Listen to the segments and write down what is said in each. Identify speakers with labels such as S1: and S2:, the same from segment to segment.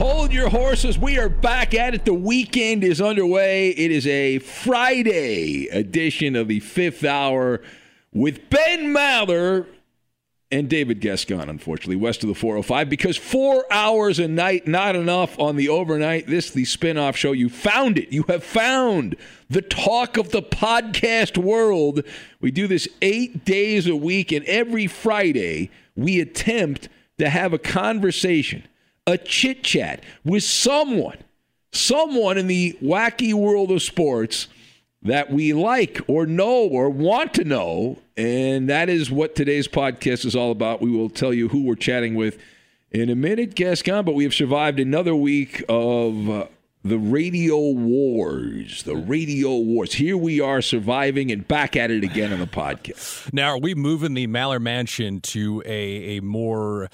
S1: Hold your horses. We are back at it. The weekend is underway. It is a Friday edition of the fifth hour with Ben Maller and David Gascon, unfortunately, west of the 405, because four hours a night, not enough on the overnight. This, the spinoff show. You found it. You have found the talk of the podcast world. We do this eight days a week, and every Friday we attempt to have a conversation a chit chat with someone, someone in the wacky world of sports that we like or know or want to know. And that is what today's podcast is all about. We will tell you who we're chatting with in a minute, Gascon, but we have survived another week of. Uh, the radio wars, the radio wars. Here we are surviving and back at it again on the podcast.
S2: Now, are we moving the Maller Mansion to a, a more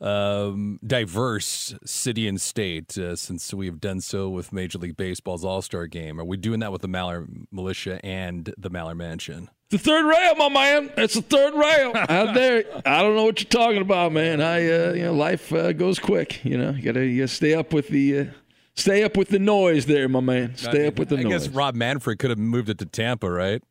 S2: um, diverse city and state uh, since we have done so with Major League Baseball's All Star game? Are we doing that with the Maller Militia and the Maller Mansion?
S1: The third rail, my man. It's the third rail out there. I don't know what you're talking about, man. I, uh, you know, life uh, goes quick. You know, you gotta, you gotta stay up with the. Stay up with the noise there, my man. Stay up with the
S2: I
S1: noise.
S2: I guess Rob Manfred could have moved it to Tampa, right?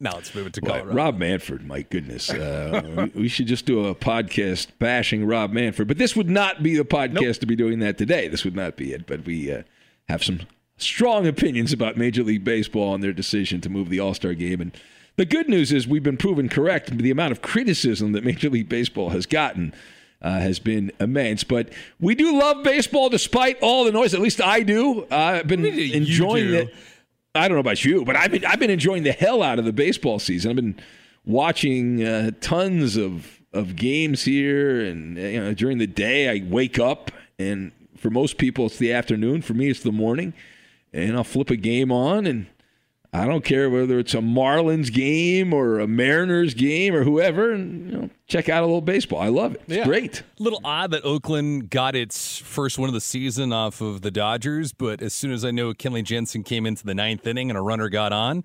S2: Now let's move it to
S1: Well,
S2: Colorado.
S1: Rob Manfred, my goodness. Uh, we we should just do a podcast bashing Rob Manfred. But this would not be the podcast to be doing that today. This would not be it. But we uh, have some strong opinions about Major League Baseball and their decision to move the All Star game. And the good news is we've been proven correct. The amount of criticism that Major League Baseball has gotten uh, has been immense. But we do love baseball despite all the noise. At least I do. Uh, I've been enjoying it. I don't know about you, but I've been I've been enjoying the hell out of the baseball season. I've been watching uh, tons of of games here, and you know during the day I wake up, and for most people it's the afternoon. For me, it's the morning, and I'll flip a game on, and I don't care whether it's a Marlins game or a Mariners game or whoever, and you know check out a little baseball. I love it. It's
S2: Yeah.
S1: great.
S2: A little odd that Oakland got its first win of the season off of the Dodgers, but as soon as I know Kenley Jansen came into the ninth inning and a runner got on,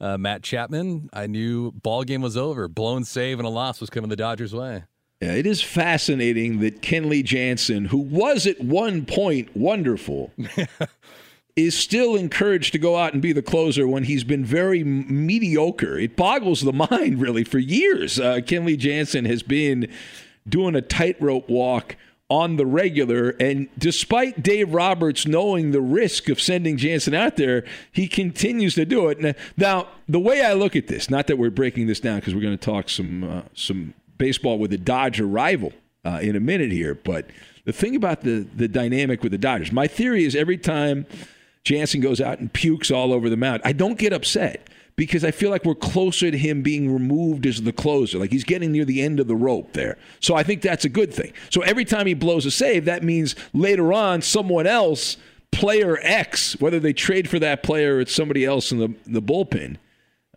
S2: uh, Matt Chapman, I knew ball game was over. Blown save and a loss was coming the Dodgers' way.
S1: Yeah, it is fascinating that Kenley Jansen, who was at one point wonderful, is still encouraged to go out and be the closer when he's been very mediocre. It boggles the mind, really. For years, uh, Kenley Jansen has been doing a tightrope walk on the regular. And despite Dave Roberts knowing the risk of sending Jansen out there, he continues to do it. Now, the way I look at this, not that we're breaking this down because we're going to talk some uh, some baseball with a Dodger rival uh, in a minute here, but the thing about the the dynamic with the Dodgers, my theory is every time Jansen goes out and pukes all over the mound. I don't get upset because I feel like we're closer to him being removed as the closer. Like he's getting near the end of the rope there. So I think that's a good thing. So every time he blows a save, that means later on someone else, player X, whether they trade for that player or it's somebody else in the, the bullpen,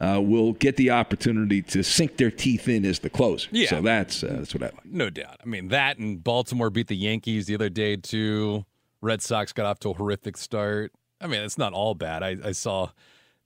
S1: uh, will get the opportunity to sink their teeth in as the closer. Yeah. So that's uh, that's what I like.
S2: No doubt. I mean that and Baltimore beat the Yankees the other day too. Red Sox got off to a horrific start. I mean, it's not all bad. I, I saw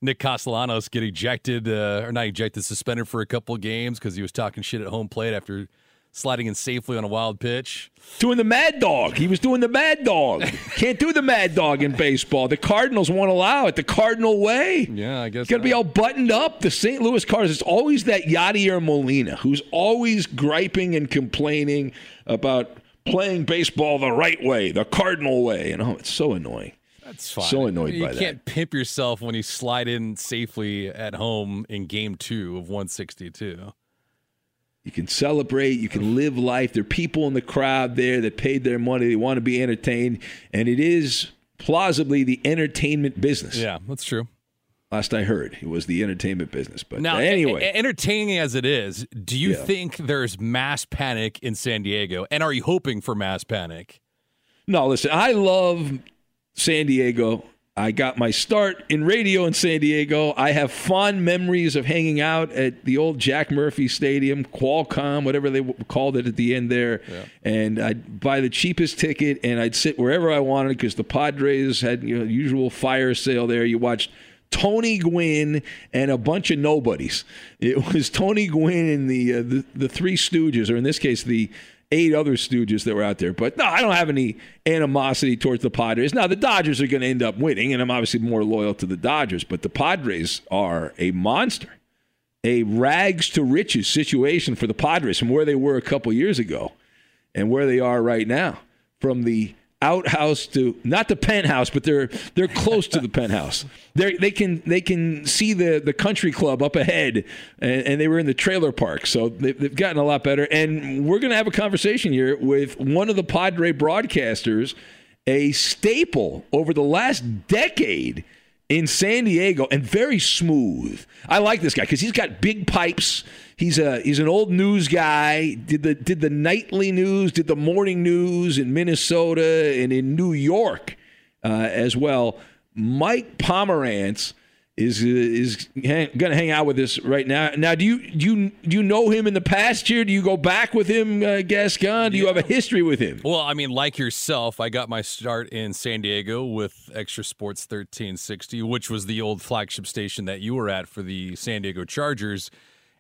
S2: Nick Castellanos get ejected, uh, or not ejected, suspended for a couple games because he was talking shit at home plate after sliding in safely on a wild pitch.
S1: Doing the mad dog. He was doing the mad dog. Can't do the mad dog in baseball. The Cardinals won't allow it the Cardinal way.
S2: Yeah, I guess.
S1: Got to be all buttoned up. The St. Louis Cardinals. It's always that Yadier Molina who's always griping and complaining about playing baseball the right way, the Cardinal way. And oh, it's so annoying.
S2: That's fine.
S1: So annoyed
S2: you
S1: by that.
S2: You can't pimp yourself when you slide in safely at home in game two of 162.
S1: You can celebrate. You can live life. There are people in the crowd there that paid their money. They want to be entertained. And it is plausibly the entertainment business.
S2: Yeah, that's true.
S1: Last I heard, it was the entertainment business. But
S2: now, uh,
S1: anyway,
S2: a- entertaining as it is, do you yeah. think there's mass panic in San Diego? And are you hoping for mass panic?
S1: No, listen, I love San Diego. I got my start in radio in San Diego. I have fond memories of hanging out at the old Jack Murphy Stadium, Qualcomm, whatever they called it at the end there. Yeah. And I'd buy the cheapest ticket and I'd sit wherever I wanted because the Padres had you know usual fire sale there. You watched Tony Gwynn and a bunch of nobodies. It was Tony Gwynn and the uh, the, the Three Stooges, or in this case the eight other Stooges that were out there. But no, I don't have any animosity towards the Padres. Now, the Dodgers are going to end up winning, and I'm obviously more loyal to the Dodgers, but the Padres are a monster. A rags to riches situation for the Padres from where they were a couple years ago and where they are right now. From the outhouse to not the penthouse, but they're they're close to the penthouse. They they can they can see the the country club up ahead, and, and they were in the trailer park, so they've, they've gotten a lot better. And we're going to have a conversation here with one of the Padre broadcasters, a staple over the last decade in San Diego, and very smooth. I like this guy because he's got big pipes. He's a he's an old news guy. Did the did the nightly news, did the morning news in Minnesota and in New York uh, as well. Mike Pomeranz is is going to hang out with us right now. Now, do you do you do you know him in the past year? Do you go back with him, uh, Gascon? Do you have a history with him?
S2: Well, I mean, like yourself, I got my start in San Diego with Extra Sports 1360, which was the old flagship station that you were at for the San Diego Chargers.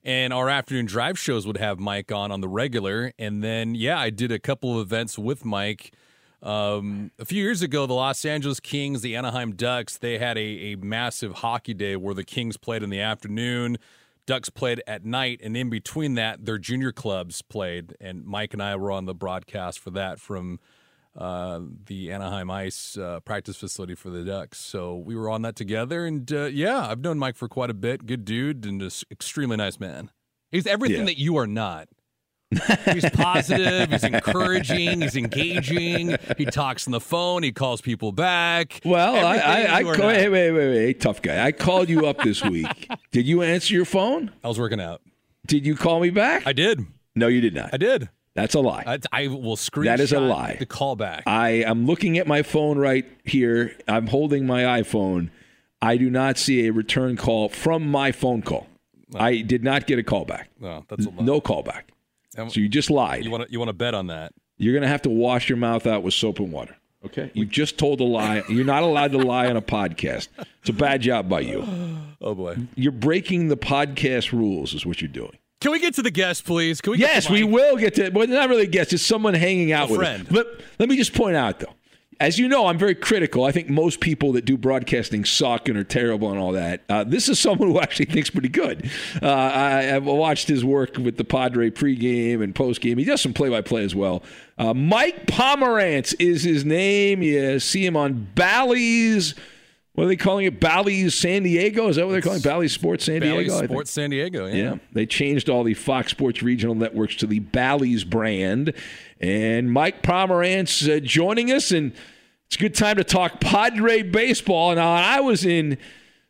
S2: And our afternoon drive shows would have Mike on on the regular. And then, yeah, I did a couple of events with Mike. Um, a few years ago, the Los Angeles Kings, the Anaheim Ducks, they had a, a massive hockey day where the Kings played in the afternoon, Ducks played at night, and in between that, their junior clubs played. And Mike and I were on the broadcast for that from uh, the Anaheim Ice uh, practice facility for the Ducks. So we were on that together. And uh, yeah, I've known Mike for quite a bit. Good dude and just extremely nice man. He's everything yeah. that you are not. he's positive. He's encouraging. He's engaging. He talks on the phone. He calls people back.
S1: Well, I, I, I call, wait, wait, wait, wait, tough guy. I called you up this week. did you answer your phone?
S2: I was working out.
S1: Did you call me back?
S2: I did.
S1: No, you did not.
S2: I did.
S1: That's a lie.
S2: I, I will screenshot
S1: That is a lie.
S2: The callback.
S1: I am looking at my phone right here. I'm holding my iPhone. I do not see a return call from my phone call. No. I did not get a callback.
S2: No, that's a lie.
S1: No callback. So you just lied.
S2: You want to you want to bet on that?
S1: You're going to have to wash your mouth out with soap and water. Okay. You just told a lie. You're not allowed to lie on a podcast. It's a bad job by you.
S2: Oh boy.
S1: You're breaking the podcast rules. Is what you're doing.
S2: Can we get to the guest, please? Can we?
S1: Yes, we will get to. Well, not really guest. It's someone hanging out
S2: a
S1: with
S2: friend.
S1: Us. But let me just point out though, as you know, I'm very critical. I think most people that do broadcasting suck and are terrible and all that. Uh, this is someone who actually thinks pretty good. Uh, I, have watched his work with the Padre pregame and postgame. He does some play-by-play as well. Uh, Mike Pomeranz is his name. You see him on Bally's. What are they calling it? Bally's San Diego? Is that what they're calling it? Bally's Sports San Diego?
S2: Bally's Sports San Diego, yeah.
S1: yeah. They changed all the Fox Sports regional networks to the Bally's brand. And Mike Pomeranz uh, joining us, and it's a good time to talk Padre baseball. Now, I was in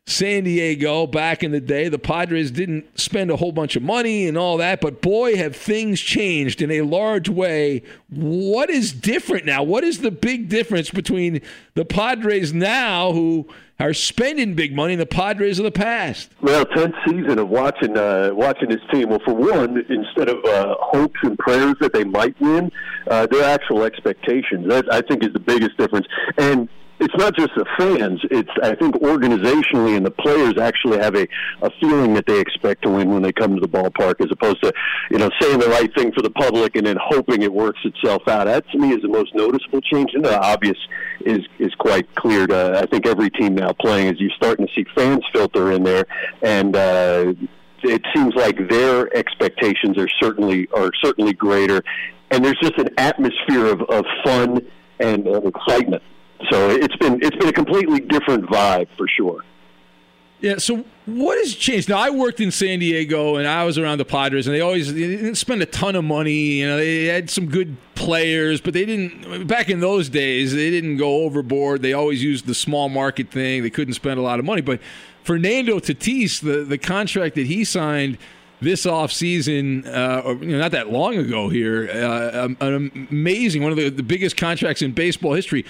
S1: San Diego back in the day. The Padres didn't spend a whole bunch of money and all that, but boy, have things changed in a large way. What is different now? What is the big difference between the Padres now, who are spending big money, and the Padres of the past?
S3: Well, tenth season of watching uh, watching this team. Well, for one, instead of uh, hopes and prayers that they might win, uh, their actual expectations. That I think is the biggest difference. And it's not just the fans. It's I think organizationally and the players actually have a, a feeling that they expect to win when they come to the ballpark, as opposed to you know saying the right thing for the public and then hoping it works itself out. That to me is the most noticeable change, and the obvious is is quite clear to I think every team now playing as you're starting to see fans filter in there and. uh it seems like their expectations are certainly are certainly greater, and there's just an atmosphere of, of fun and, and excitement so it's been it's been a completely different vibe for sure.
S1: Yeah. So what has changed? Now I worked in San Diego and I was around the Padres, and they always they didn't spend a ton of money. You know, they had some good players, but they didn't. Back in those days, they didn't go overboard. They always used the small market thing. They couldn't spend a lot of money. But Fernando Tatis, the the contract that he signed this offseason, uh, or you know, not that long ago here, uh, an amazing, one of the, the biggest contracts in baseball history.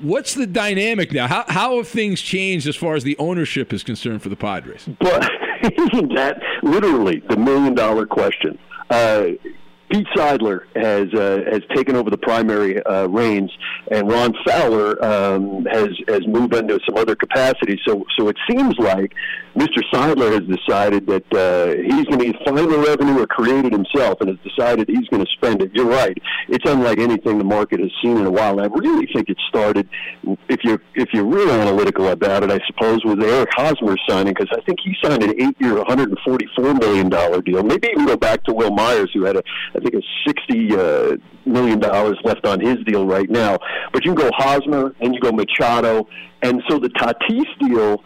S1: What's the dynamic now? How, how have things changed as far as the ownership is concerned for the Padres?
S3: But isn't that literally the million dollar question? Uh, Pete Seidler has uh, has taken over the primary uh, reins, and Ron Fowler um, has has moved into some other capacity. So so it seems like Mr. Seidler has decided that uh, he's going to find the revenue or create it himself, and has decided he's going to spend it. You're right; it's unlike anything the market has seen in a while. And I really think it started, if you're if you're real analytical about it, I suppose, with Eric Hosmer signing because I think he signed an eight-year, 144 million dollar deal. Maybe even go back to Wil Myers, who had a I think it's 60 uh, million dollars left on his deal right now. But you go Hosmer and you go Machado, and so the Tatis deal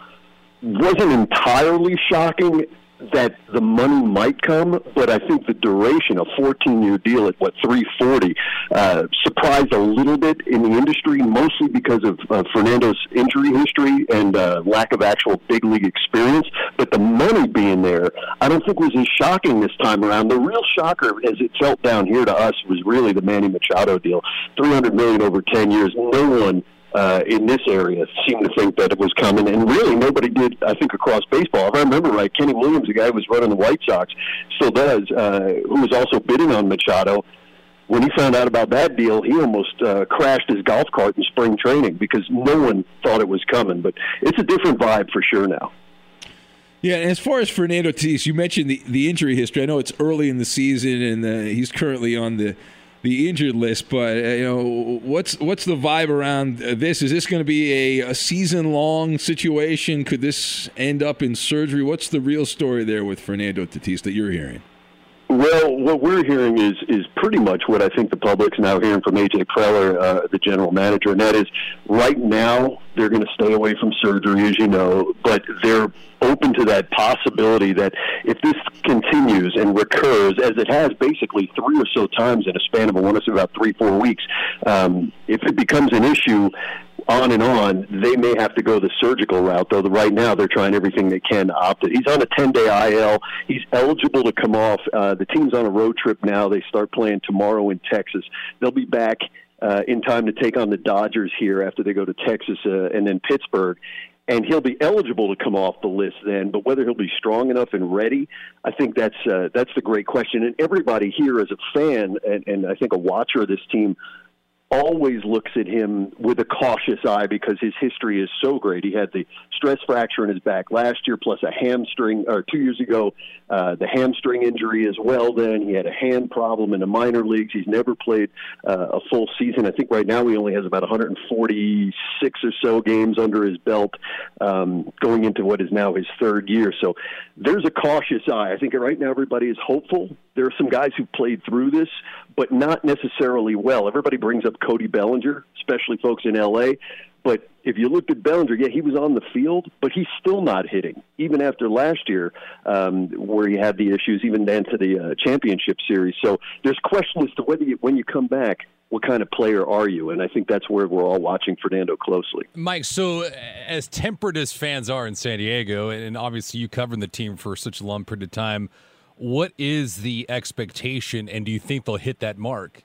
S3: wasn't entirely shocking that the money might come, but I think the duration, a 14-year deal at what 340, uh, surprised a little bit in the industry, mostly because of uh, Fernando's injury history and uh, lack of actual big league experience. But the money being there, I don't think was as shocking this time around. The real shocker, as it felt down here to us, was really the Manny Machado deal, 300 million over 10 years. No one uh, in this area seemed to think that it was coming, and really nobody did. I think across baseball, if I remember right, Kenny Williams, the guy who was running the White Sox, still does, uh, who was also bidding on Machado. When he found out about that deal, he almost uh, crashed his golf cart in spring training because no one thought it was coming. But it's a different vibe for sure now.
S1: Yeah, as far as Fernando Tatis, you mentioned the, the injury history. I know it's early in the season, and uh, he's currently on the the injured list, but uh, you know what's what's the vibe around this? Is this going to be a, a season long situation? Could this end up in surgery? What's the real story there with Fernando Tatis that you're hearing?
S3: Well, what we're hearing is is pretty much what I think the public's now hearing from AJ Preller, uh, the general manager, and that is right now they're going to stay away from surgery, as you know, but they're open to that possibility that if this continues and recurs, as it has basically three or so times in a span of, I want to say, about three, four weeks, um, if it becomes an issue on and on, they may have to go the surgical route. Though right now they're trying everything they can to opt it. He's on a 10-day IL. He's eligible to come off. Uh, the team's on a road trip now. They start playing tomorrow in Texas. They'll be back uh, in time to take on the Dodgers here after they go to Texas uh, and then Pittsburgh. And he'll be eligible to come off the list then, but whether he'll be strong enough and ready, I think that's uh, that's the great question. And everybody here, as a fan and, and I think a watcher of this team, always looks at him with a cautious eye because his history is so great. He had the stress fracture in his back last year, plus a hamstring, or two years ago, uh, the hamstring injury as well. Then he had a hand problem in the minor leagues. He's never played uh, a full season. I think right now he only has about 146 or so games under his belt, um, going into what is now his third year. So there's a cautious eye. I think right now everybody is hopeful. There are some guys who played through this, but not necessarily well. Everybody brings up Cody Bellinger, especially folks in LA. But if you looked at Bellinger, yeah, he was on the field, but he's still not hitting, even after last year, um, where he had the issues, even then to the uh, championship series. So there's question as to whether you, when you come back, what kind of player are you? And I think that's where we're all watching Fernando closely.
S2: Mike, so as tempered as fans are in San Diego, and obviously you covering the team for such a long period of time, what is the expectation, and do you think they'll hit that mark?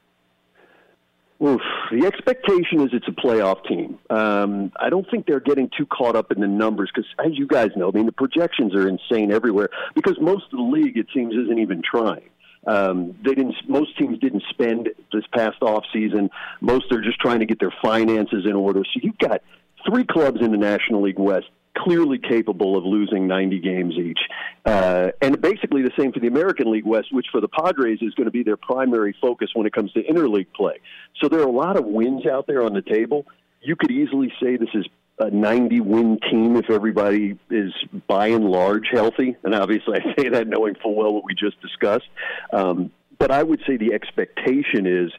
S3: Oof. The expectation is it's a playoff team. Um, I don't think they're getting too caught up in the numbers because, as you guys know, I mean, the projections are insane everywhere because most of the league, it seems, isn't even trying. Um, they didn't. Most teams didn't spend this past off season. Most are just trying to get their finances in order. So you've got three clubs in the National League West clearly capable of losing 90 games each. Uh, and basically the same for the American League West, which for the Padres is going to be their primary focus when it comes to interleague play. So there are a lot of wins out there on the table. You could easily say this is a 90 win team if everybody is by and large healthy. And obviously, I say that knowing full well what we just discussed. Um, but I would say the expectation is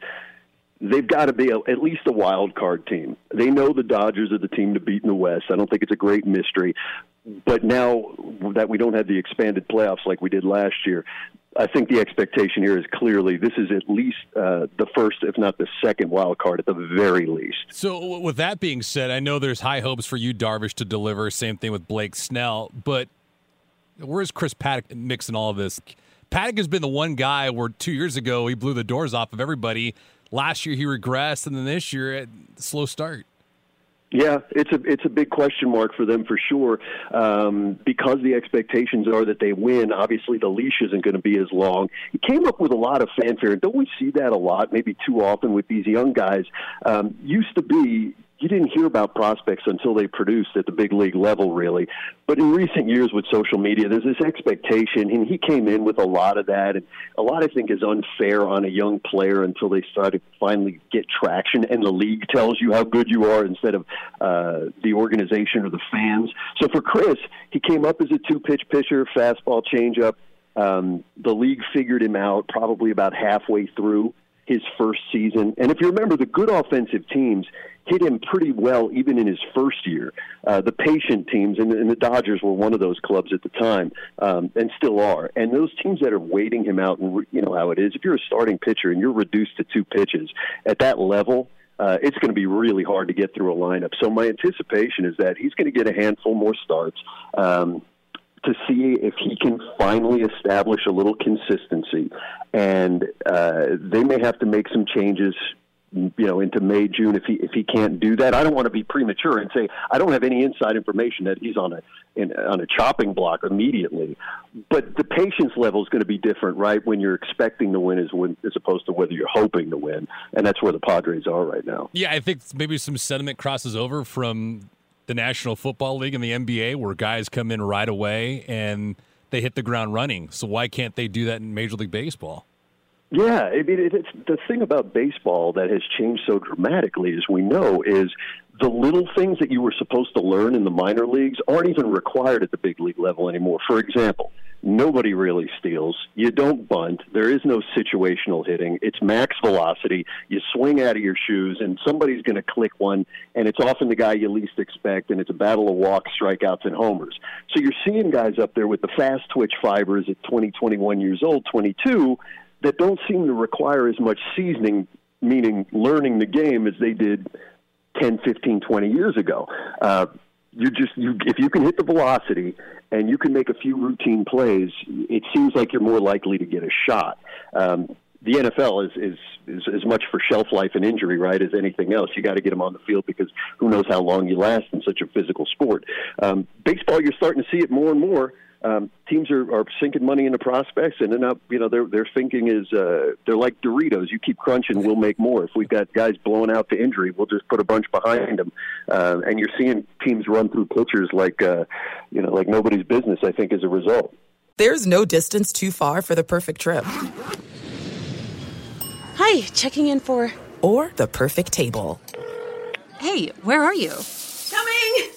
S3: they've got to be a, at least a wild card team. They know the Dodgers are the team to beat in the West. I don't think it's a great mystery. But now that we don't have the expanded playoffs like we did last year, I think the expectation here is clearly this is at least uh, the first, if not the second wild card at the very least.
S2: So, with that being said, I know there's high hopes for Yu Darvish to deliver. Same thing with Blake Snell. But where's Chris Paddack mixing all of this? Paddack has been the one guy where two years ago he blew the doors off of everybody last year he regressed, and then this year, at slow start.
S3: Yeah, it's a it's a big question mark for them for sure, um, because the expectations are that they win. Obviously, the leash isn't going to be as long. He came up with a lot of fanfare. Don't we see that a lot? Maybe too often with these young guys. Um, used to be you didn't hear about prospects until they produced at the big league level, really. But in recent years with social media, there's this expectation, and he came in with a lot of that, and a lot I think is unfair on a young player until they start to finally get traction, and the league tells you how good you are instead of uh, the organization or the fans. So for Chris, he came up as a two-pitch pitcher, fastball, changeup. Um, the league figured him out probably about halfway through his first season. And if you remember, the good offensive teams hit him pretty well even in his first year. Uh, the patient teams, and, and the Dodgers were one of those clubs at the time, um, and still are. And those teams that are waiting him out, and you know how it is. If you're a starting pitcher and you're reduced to two pitches at that level, uh, it's going to be really hard to get through a lineup. So my anticipation is that he's going to get a handful more starts. Um, to see if he can finally establish a little consistency. And uh, they may have to make some changes you know into May June if he if he can't do that. I don't want to be premature and say I don't have any inside information that he's on a in, on a chopping block immediately. But the patience level is going to be different, right? When you're expecting to win, as when as opposed to whether you're hoping to win, and that's where the Padres are right now.
S2: Yeah, I think maybe some sentiment crosses over from the National Football League and the NBA, where guys come in right away and they hit the ground running. So why can't they do that in Major League Baseball?
S3: Yeah, I mean, it's the thing about baseball that has changed so dramatically, as we know, is the little things that you were supposed to learn in the minor leagues aren't even required at the big league level anymore. For example, nobody really steals. You don't bunt. There is no situational hitting. It's max velocity. You swing out of your shoes, and somebody's going to click one, and it's often the guy you least expect, and it's a battle of walks, strikeouts, and homers. So you're seeing guys up there with the fast twitch fibers at 20, 21 years old, 22 that don't seem to require as much seasoning, meaning learning the game, as they did 10, 15, 20 years ago. Uh, you just you if you can hit the velocity and you can make a few routine plays, it seems like you're more likely to get a shot. Um, the NFL is, is is as much for shelf life and injury, right, as anything else. You got to get them on the field because who knows how long you last in such a physical sport. Um, baseball, you're starting to see it more and more. Um, teams are, are sinking money into prospects, and then up, you know, their their thinking is uh, they're like Doritos. You keep crunching, we'll make more. If we've got guys blowing out to injury, we'll just put a bunch behind them. Uh, and you're seeing teams run through pitchers like, uh, you know, like nobody's business. I think as a result.
S4: There's no distance too far for the perfect trip.
S5: Hi, checking in for.
S4: Or the perfect table.
S5: Hey, where are you?
S4: Coming!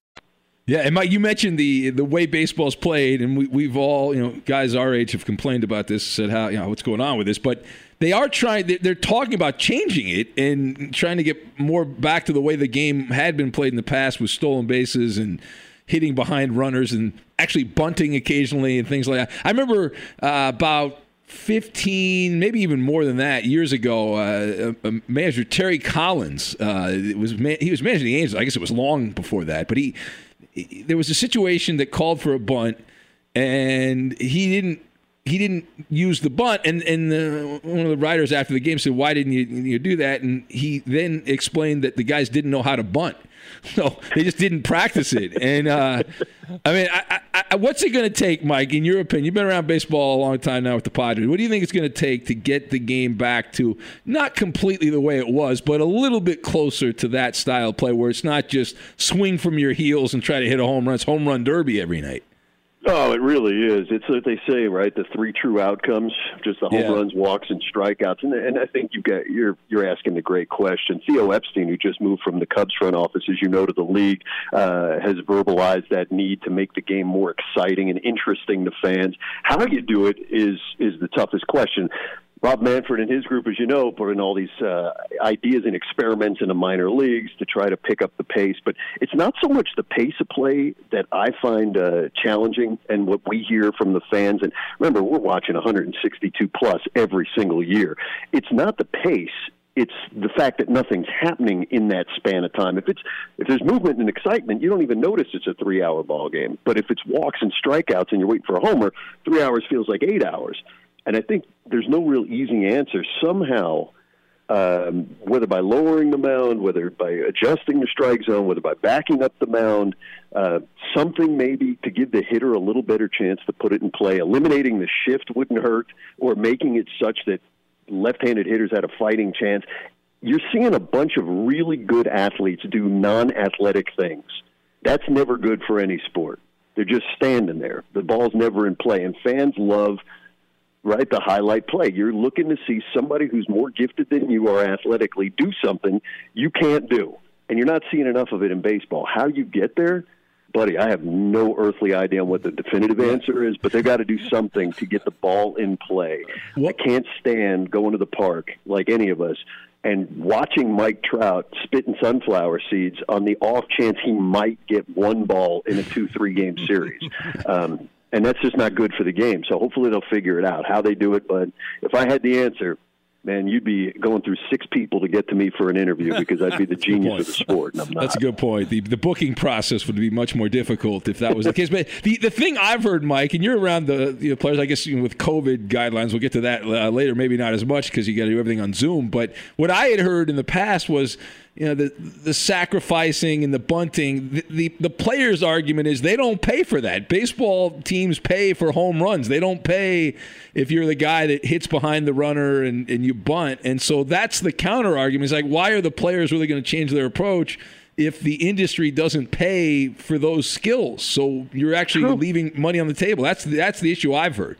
S1: Yeah, and Mike, you mentioned the the way baseball's played, and we, we've all, you know, guys our age have complained about this, said how, you know, what's going on with this, but they are trying. They're talking about changing it and trying to get more back to the way the game had been played in the past with stolen bases and hitting behind runners and actually bunting occasionally and things like that. I remember uh, about 15, maybe even more than that, years ago, uh, manager Terry Collins uh, was he was managing the Angels. I guess it was long before that, but he there was a situation that called for a bunt, and he didn't he didn't use the bunt. And and the, one of the writers after the game said, "Why didn't you, you do that?" And he then explained that the guys didn't know how to bunt. So they just didn't practice it. And uh, I mean, I, I, what's it going to take, Mike? In your opinion, you've been around baseball a long time now with the Padres. What do you think it's going to take to get the game back to not completely the way it was, but a little bit closer to that style of play, where it's not just swing from your heels and try to hit a home run. It's home run derby every night.
S3: Oh, it really is. It's what they say, right? The three true outcomes: just the home yeah. runs, walks, and strikeouts. And, and I think you got you're you're asking the great question. Theo Epstein, who just moved from the Cubs front office, as you know, to the league, uh, has verbalized that need to make the game more exciting and interesting to fans. How you do it is is the toughest question. Rob Manfred and his group, as you know, put in all these uh, ideas and experiments in the minor leagues to try to pick up the pace. But it's not so much the pace of play that I find uh, challenging, and what we hear from the fans. And remember, we're watching 162 plus every single year. It's not the pace; it's the fact that nothing's happening in that span of time. If it's if there's movement and excitement, you don't even notice it's a three hour ball game. But if it's walks and strikeouts and you're waiting for a homer, three hours feels like eight hours. And I think there's no real easy answer. Somehow, um, whether by lowering the mound, whether by adjusting the strike zone, whether by backing up the mound, uh, something maybe to give the hitter a little better chance to put it in play. Eliminating the shift wouldn't hurt, or making it such that left-handed hitters had a fighting chance. You're seeing a bunch of really good athletes do non-athletic things. That's never good for any sport. They're just standing there. The ball's never in play, and fans love right? The highlight play. You're looking to see somebody who's more gifted than you are athletically do something you can't do. And you're not seeing enough of it in baseball. How you get there, buddy, I have no earthly idea what the definitive answer is, but they've got to do something to get the ball in play. What? I can't stand going to the park like any of us and watching Mike Trout spitting sunflower seeds on the off chance he might get one ball in a two three game series. Um, and that's just not good for the game. So hopefully they'll figure it out how they do it. But if I had the answer, man, you'd be going through six people to get to me for an interview because I'd be the genius of the sport.
S1: That's a good point. The, the booking process would be much more difficult if that was the case. But the, the thing I've heard, Mike, and you're around the, the players, I guess you know, with COVID guidelines, we'll get to that uh, later, maybe not as much because you got to do everything on Zoom. But what I had heard in the past was you know the the sacrificing and the bunting the, the, the players argument is they don't pay for that. Baseball teams pay for home runs. They don't pay if you're the guy that hits behind the runner and, and you bunt. And so that's the counter argument. It's like why are the players really going to change their approach if the industry doesn't pay for those skills? So you're actually True. leaving money on the table. That's that's the issue i've heard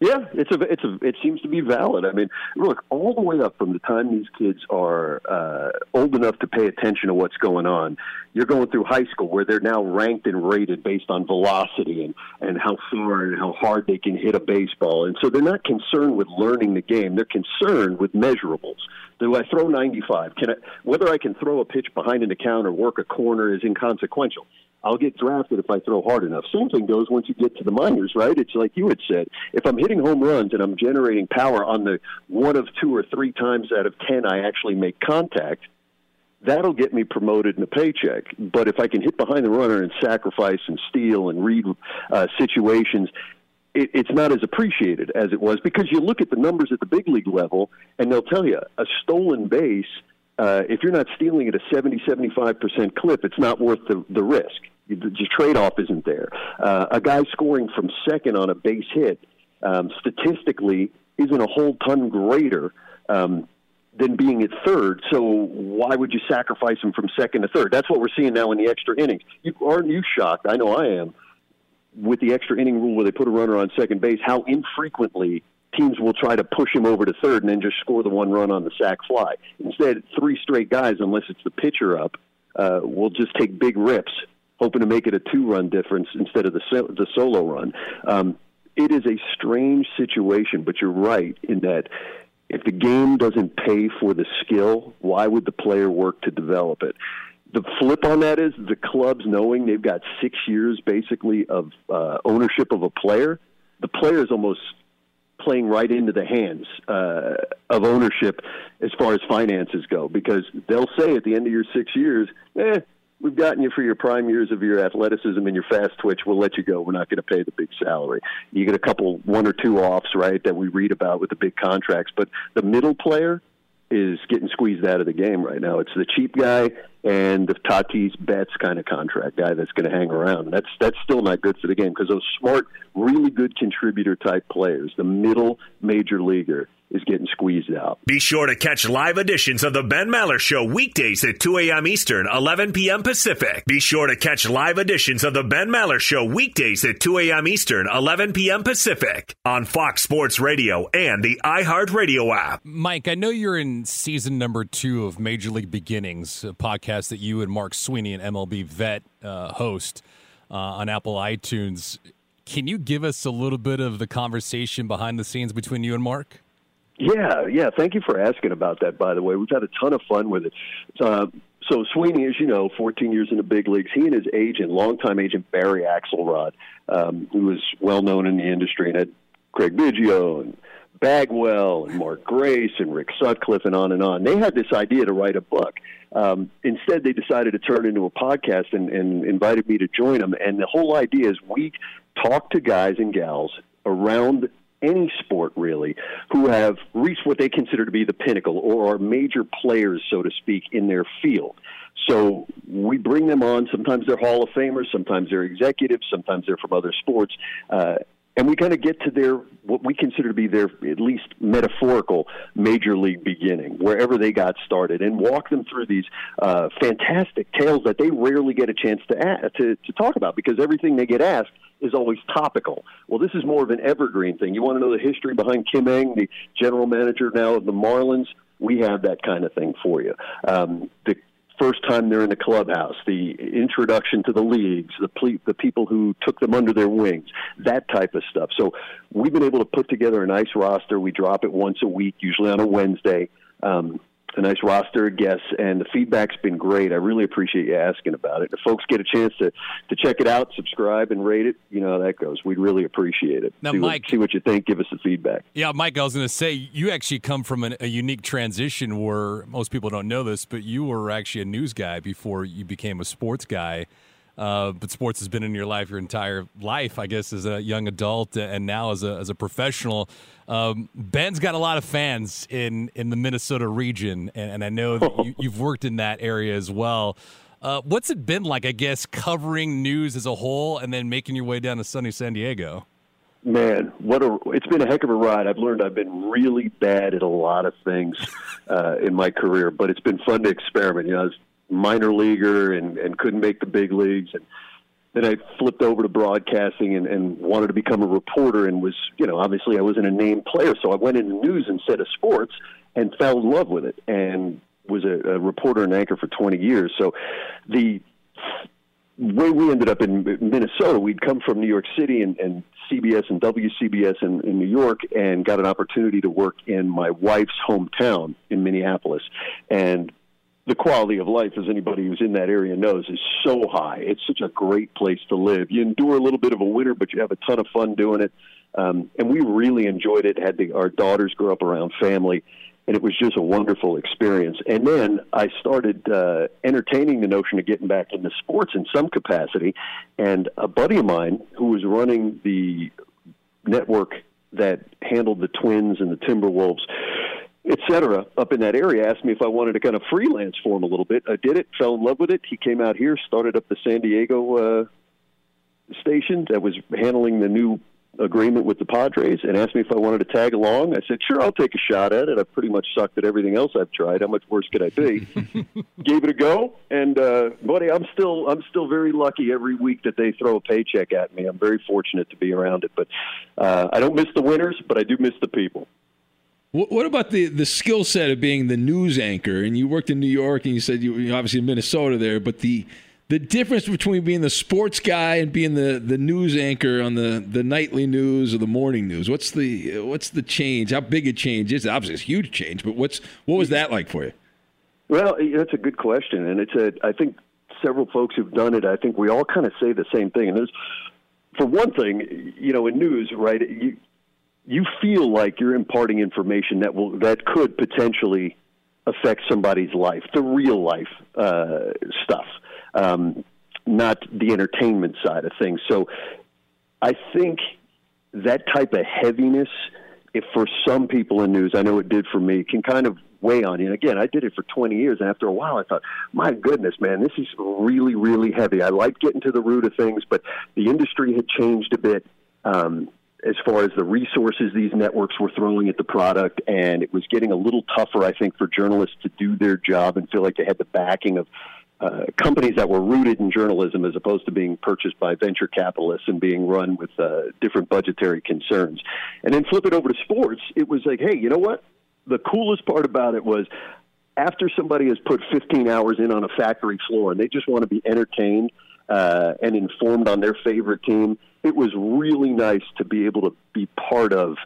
S3: yeah, it's a it's a it seems to be valid. I mean, look, all the way up from the time these kids are uh, old enough to pay attention to what's going on, you're going through high school where they're now ranked and rated based on velocity and and how far and how hard they can hit a baseball, and so they're not concerned with learning the game. They're concerned with measurables. Do I throw 95? Can I whether I can throw a pitch behind an account or work a corner is inconsequential. I'll get drafted if I throw hard enough. Same thing goes once you get to the minors, right? It's like you had said. If I'm hitting home runs and I'm generating power on the one of two or three times out of ten I actually make contact, that'll get me promoted in a paycheck. But if I can hit behind the runner and sacrifice and steal and read uh, situations, it, it's not as appreciated as it was because you look at the numbers at the big league level and they'll tell you a stolen base – uh, if you're not stealing at a 70, 75% clip, it's not worth the, the risk. The, trade off isn't there. Uh, a guy scoring from second on a base hit um, statistically isn't a whole ton greater um, than being at third. So why would you sacrifice him from second to third? That's what we're seeing now in the extra innings. You, aren't you shocked? I know I am. With the extra inning rule where they put a runner on second base, how infrequently teams will try to push him over to third and then just score the one run on the sac fly. Instead, three straight guys, unless it's the pitcher up, uh, will just take big rips, hoping to make it a two-run difference instead of the so- the solo run. Um, it is a strange situation, but you're right in that if the game doesn't pay for the skill, why would the player work to develop it? The flip on that is the clubs knowing they've got six years basically of uh, ownership of a player. The player is almost playing right into the hands uh, of ownership as far as finances go because they'll say at the end of your six years, eh, we've gotten you for your prime years of your athleticism and your fast twitch. We'll let you go. We're not going to pay the big salary. You get a couple, one or two offs, right, that we read about with the big contracts. But the middle player is getting squeezed out of the game right now. It's the cheap guy and the Tatis Betts kind of contract guy that's going to hang around. That's that's still not good for the game because those smart, really good contributor type players, the middle major leaguer, is getting squeezed out.
S6: Be sure to catch live editions of the Ben Maller Show weekdays at 2 a.m. Eastern, 11 p.m. Pacific. Be sure to catch live editions of the Ben Maller Show weekdays at 2 a.m. Eastern, 11 p.m. Pacific on Fox Sports Radio and the iHeartRadio app.
S2: Mike, I know you're in season number two of Major League Beginnings, a podcast that you and Mark Sweeney and MLB Vet uh, host uh, on Apple iTunes. Can you give us a little bit of the conversation behind the scenes between you and Mark?
S3: Yeah, yeah. Thank you for asking about that. By the way, we've had a ton of fun with it. Uh, so Sweeney, as you know, 14 years in the big leagues. He and his agent, longtime agent Barry Axelrod, um, who was well known in the industry, and had Craig Biggio and Bagwell and Mark Grace and Rick Sutcliffe and on and on. They had this idea to write a book. Um, instead, they decided to turn it into a podcast and, and invited me to join them. And the whole idea is we talk to guys and gals around any sport really who have reached what they consider to be the pinnacle or are major players, so to speak, in their field. So we bring them on. Sometimes they're Hall of Famers, sometimes they're executives, sometimes they're from other sports. Uh, and we kind of get to their what we consider to be their at least metaphorical major league beginning, wherever they got started, and walk them through these uh, fantastic tales that they rarely get a chance to, add, to to talk about because everything they get asked is always topical. Well, this is more of an evergreen thing. You want to know the history behind Kim Ng, the general manager now of the Marlins? We have that kind of thing for you. Um, the first time they're in the clubhouse, the introduction to the leagues, the ple- the people who took them under their wings, that type of stuff. So we've been able to put together a nice roster. We drop it once a week, usually on a Wednesday. Um, a nice roster of guests, and the feedback's been great. I really appreciate you asking about it. If folks get a chance to to check it out, subscribe, and rate it, you know how that goes. We'd really appreciate it.
S2: Now,
S3: see
S2: Mike,
S3: what, see what you think. Give us the feedback.
S2: Yeah, Mike, I was going to say you actually come from an, a unique transition where most people don't know this, but you were actually a news guy before you became a sports guy. Uh, but sports has been in your life your entire life, I guess, as a young adult and now as a as a professional. Um, Ben's got a lot of fans in in the Minnesota region, and, and I know that you, you've worked in that area as well. Uh, what's it been like, I guess, covering news as a whole and then making your way down to sunny San Diego?
S3: Man, what a! It's been a heck of a ride. I've learned I've been really bad at a lot of things uh, in my career, but it's been fun to experiment. You know, I was minor leaguer and, and couldn't make the big leagues. And then I flipped over to broadcasting and, and wanted to become a reporter and was, you know, obviously I wasn't a named player. So I went into news instead of sports and fell in love with it and was a, a reporter and anchor for 20 years. So the way we ended up in Minnesota, we'd come from New York City and, and CBS and WCBS in, in New York and got an opportunity to work in my wife's hometown in Minneapolis. And the quality of life, as anybody who's in that area knows, is so high. It's such a great place to live. You endure a little bit of a winter, but you have a ton of fun doing it. Um, and we really enjoyed it. Had the, our daughters grow up around family, and it was just a wonderful experience. And then I started uh, entertaining the notion of getting back into sports in some capacity. And a buddy of mine who was running the network that handled the Twins and the Timberwolves et cetera, up in that area, asked me if I wanted to kind of freelance for him a little bit. I did it, fell in love with it. He came out here, started up the San Diego uh, station that was handling the new agreement with the Padres and asked me if I wanted to tag along. I said, sure, I'll take a shot at it. I've pretty much sucked at everything else I've tried. How much worse could I be? Gave it a go, and uh, buddy, I'm still I'm still very lucky every week that they throw a paycheck at me. I'm very fortunate to be around it, but uh, I don't miss the winners, but I do miss the people.
S1: What about the, the skill set of being the news anchor? And you worked in New York, and you said you were obviously in Minnesota there, but the the difference between being the sports guy and being the, the news anchor on the, the nightly news or the morning news. What's the what's the change? How big a change is it? Obviously, it's a huge change, but what's what was that like for you?
S3: Well, that's a good question, and it's a. I think several folks who've done it. I think we all kind of say the same thing, and there's. For one thing, you know, in news, right? You, you feel like you're imparting information that will that could potentially affect somebody's life, the real life uh, stuff, um, not the entertainment side of things. So, I think that type of heaviness, if for some people in news, I know it did for me, can kind of weigh on you. And again, I did it for 20 years, and after a while, I thought, my goodness, man, this is really, really heavy. I like getting to the root of things, but the industry had changed a bit. Um, as far as the resources these networks were throwing at the product, and it was getting a little tougher, I think, for journalists to do their job and feel like they had the backing of uh, companies that were rooted in journalism as opposed to being purchased by venture capitalists and being run with uh, different budgetary concerns. And then flip it over to sports, it was like, hey, you know what? The coolest part about it was after somebody has put 15 hours in on a factory floor and they just want to be entertained uh, and informed on their favorite team, it was really nice to be able to be part of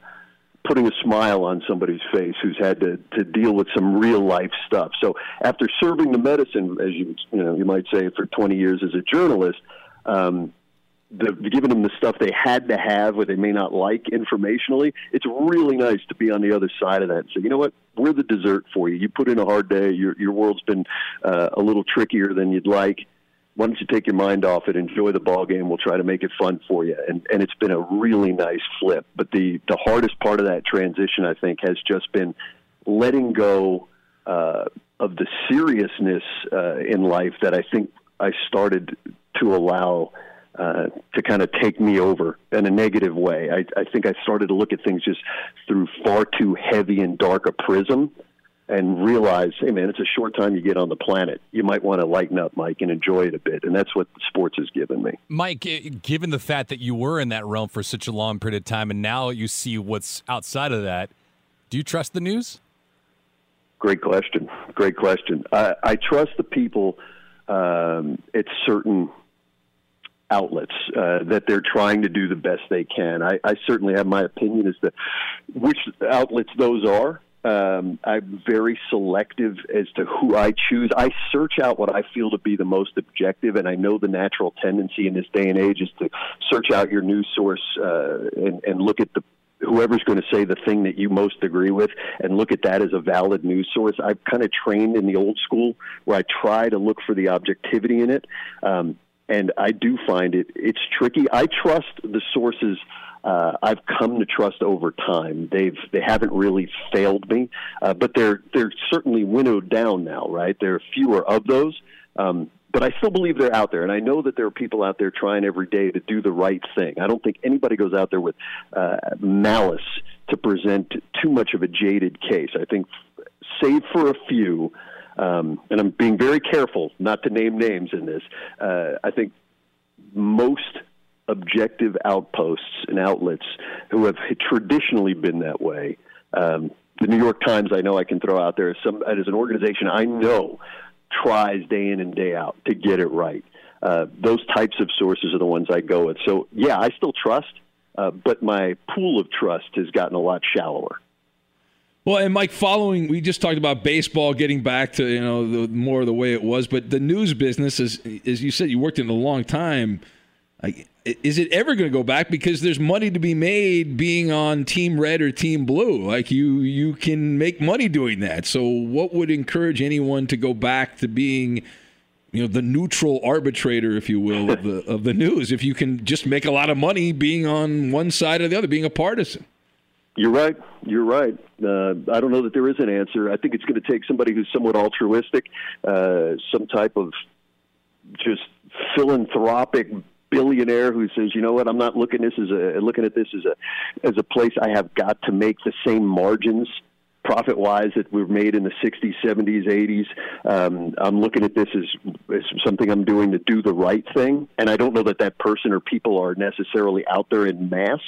S3: putting a smile on somebody's face who's had to, to deal with some real life stuff. So after serving the medicine, as you you know you might say for 20 years as a journalist, um, the, giving them the stuff they had to have, or they may not like informationally. It's really nice to be on the other side of that and say, you know what, we're the dessert for you. You put in a hard day. Your your world's been uh, a little trickier than you'd like why don't you take your mind off it, enjoy the ball game? We'll try to make it fun for you. And and it's been a really nice flip. But the the hardest part of that transition, I think, has just been letting go uh, of the seriousness uh, in life that I think I started to allow. Uh, to kind of take me over in a negative way. I, I think I started to look at things just through far too heavy and dark a prism and realize, hey man, it's a short time you get on the planet. You might want to lighten up, Mike, and enjoy it a bit. And that's what sports has given me.
S2: Mike, eh, given the fact that you were in that realm for such a long period of time, and now you see what's outside of that, do you trust the news?
S3: Great question. Great question. I, I trust the people um, at certain outlets uh, that they're trying to do the best they can. I, I certainly have my opinion as to which outlets those are. Um, I'm very selective as to who I choose. I search out what I feel to be the most objective, and I know the natural tendency in this day and age is to search out your news source uh, and, and look at the whoever's going to say the thing that you most agree with and look at that as a valid news source. I've kind of trained in the old school where I try to look for the objectivity in it. Um, and I do find it it's tricky. I trust the sources uh, I've come to trust over time. They've they haven't really failed me, uh, but they're they're certainly winnowed down now. Right, there are fewer of those. Um, but I still believe they're out there, and I know that there are people out there trying every day to do the right thing. I don't think anybody goes out there with uh, malice to present too much of a jaded case. I think, save for a few, um, and I'm being very careful not to name names in this. Uh, I think most objective outposts and outlets who have traditionally been that way. Um, the New York Times, I know I can throw out there as some an organization I know tries day in and day out to get it right. Uh, those types of sources are the ones I go with. So yeah, I still trust, uh, but my pool of trust has gotten a lot shallower.
S1: Well, and Mike, following we just talked about baseball getting back to you know the, more of the way it was, but the news business, is, as you said, you worked in a long time. Is it ever going to go back? Because there's money to be made being on Team Red or Team Blue. Like you, you can make money doing that. So, what would encourage anyone to go back to being, you know, the neutral arbitrator, if you will, of the of the news? If you can just make a lot of money being on one side or the other, being a partisan.
S3: You're right. You're right. Uh, I don't know that there is an answer. I think it's going to take somebody who's somewhat altruistic, uh, some type of just philanthropic billionaire who says, you know what, I'm not looking this as a looking at this as a as a place I have got to make the same margins profit wise that were made in the 60s, 70s, 80s. Um, I'm looking at this as, as something I'm doing to do the right thing, and I don't know that that person or people are necessarily out there in mass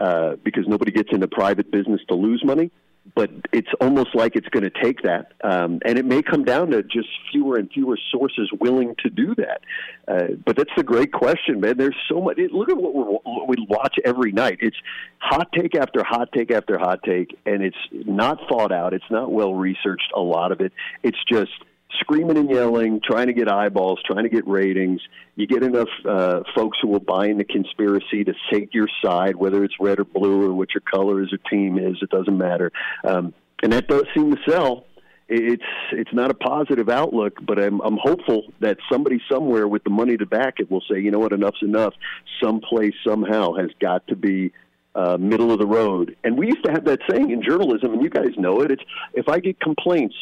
S3: uh, because nobody gets into private business to lose money but it's almost like it's going to take that, um, and it may come down to just fewer and fewer sources willing to do that. Uh, but that's the great question, man. There's so much. It, look at what, what we watch every night. It's hot take after hot take after hot take, and it's not thought out. It's not well researched. A lot of it. It's just screaming and yelling, trying to get eyeballs, trying to get ratings. You get enough uh, folks who will buy into conspiracy to take your side, whether it's red or blue or what your color as a team is. It doesn't matter, um, and that does seem to sell. It's it's not a positive outlook, but I'm I'm hopeful that somebody somewhere with the money to back it will say, you know what, enough's enough. Someplace somehow has got to be uh, middle of the road. And we used to have that saying in journalism, and you guys know it. It's if I get complaints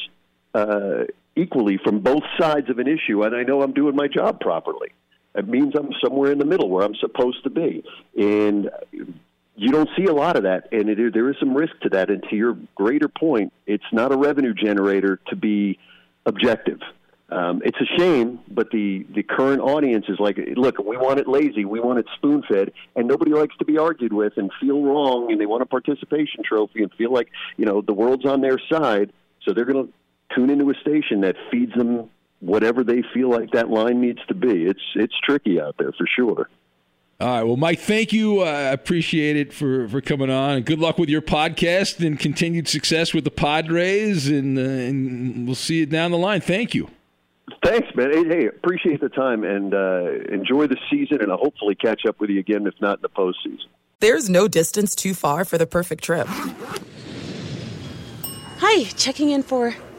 S3: uh, equally from both sides of an issue, and I know I'm doing my job properly. It means I'm somewhere in the middle where I'm supposed to be. And you don't see a lot of that, and it, there is some risk to that. And to your greater point, it's not a revenue generator to be objective. Um, it's a shame, but the, the current audience is like, look, we want it lazy, we want it spoon fed, and nobody likes to be argued with and feel wrong, and they want a participation trophy and feel like you know the world's on their side. So they're going to tune into a station that feeds them whatever they feel like that line needs to be. It's it's tricky out there for sure.
S1: All right. Well, Mike, thank you. I uh, appreciate it for, for coming on. Good luck with your podcast and continued success with the Padres. And, uh, and we'll see you down the line. Thank you.
S3: Thanks, man. Hey, hey appreciate the time and uh, enjoy the season. And I'll hopefully catch up with you again, if not in the postseason.
S4: There's no distance too far for the perfect trip.
S5: Hi, checking in for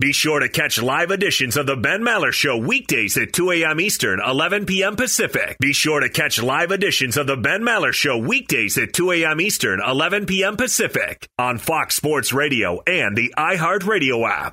S6: Be sure to catch live editions of the Ben Maller Show weekdays at 2 a.m. Eastern, 11 p.m. Pacific. Be sure to catch live editions of the Ben Maller Show weekdays at 2 a.m. Eastern, 11 p.m. Pacific on Fox Sports Radio and the iHeartRadio app.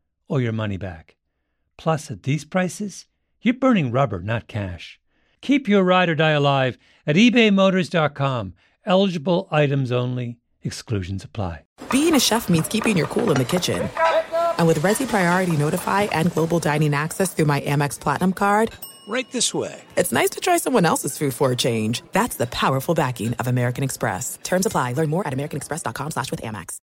S7: or your money back. Plus, at these prices, you're burning rubber, not cash. Keep your ride or die alive at ebaymotors.com. Eligible items only, exclusions apply.
S4: Being a chef means keeping your cool in the kitchen. And with Resy Priority Notify and Global Dining Access through my Amex Platinum card,
S8: Right this way.
S4: it's nice to try someone else's food for a change. That's the powerful backing of American Express. Terms apply. Learn more at americanexpress.com slash with Amex.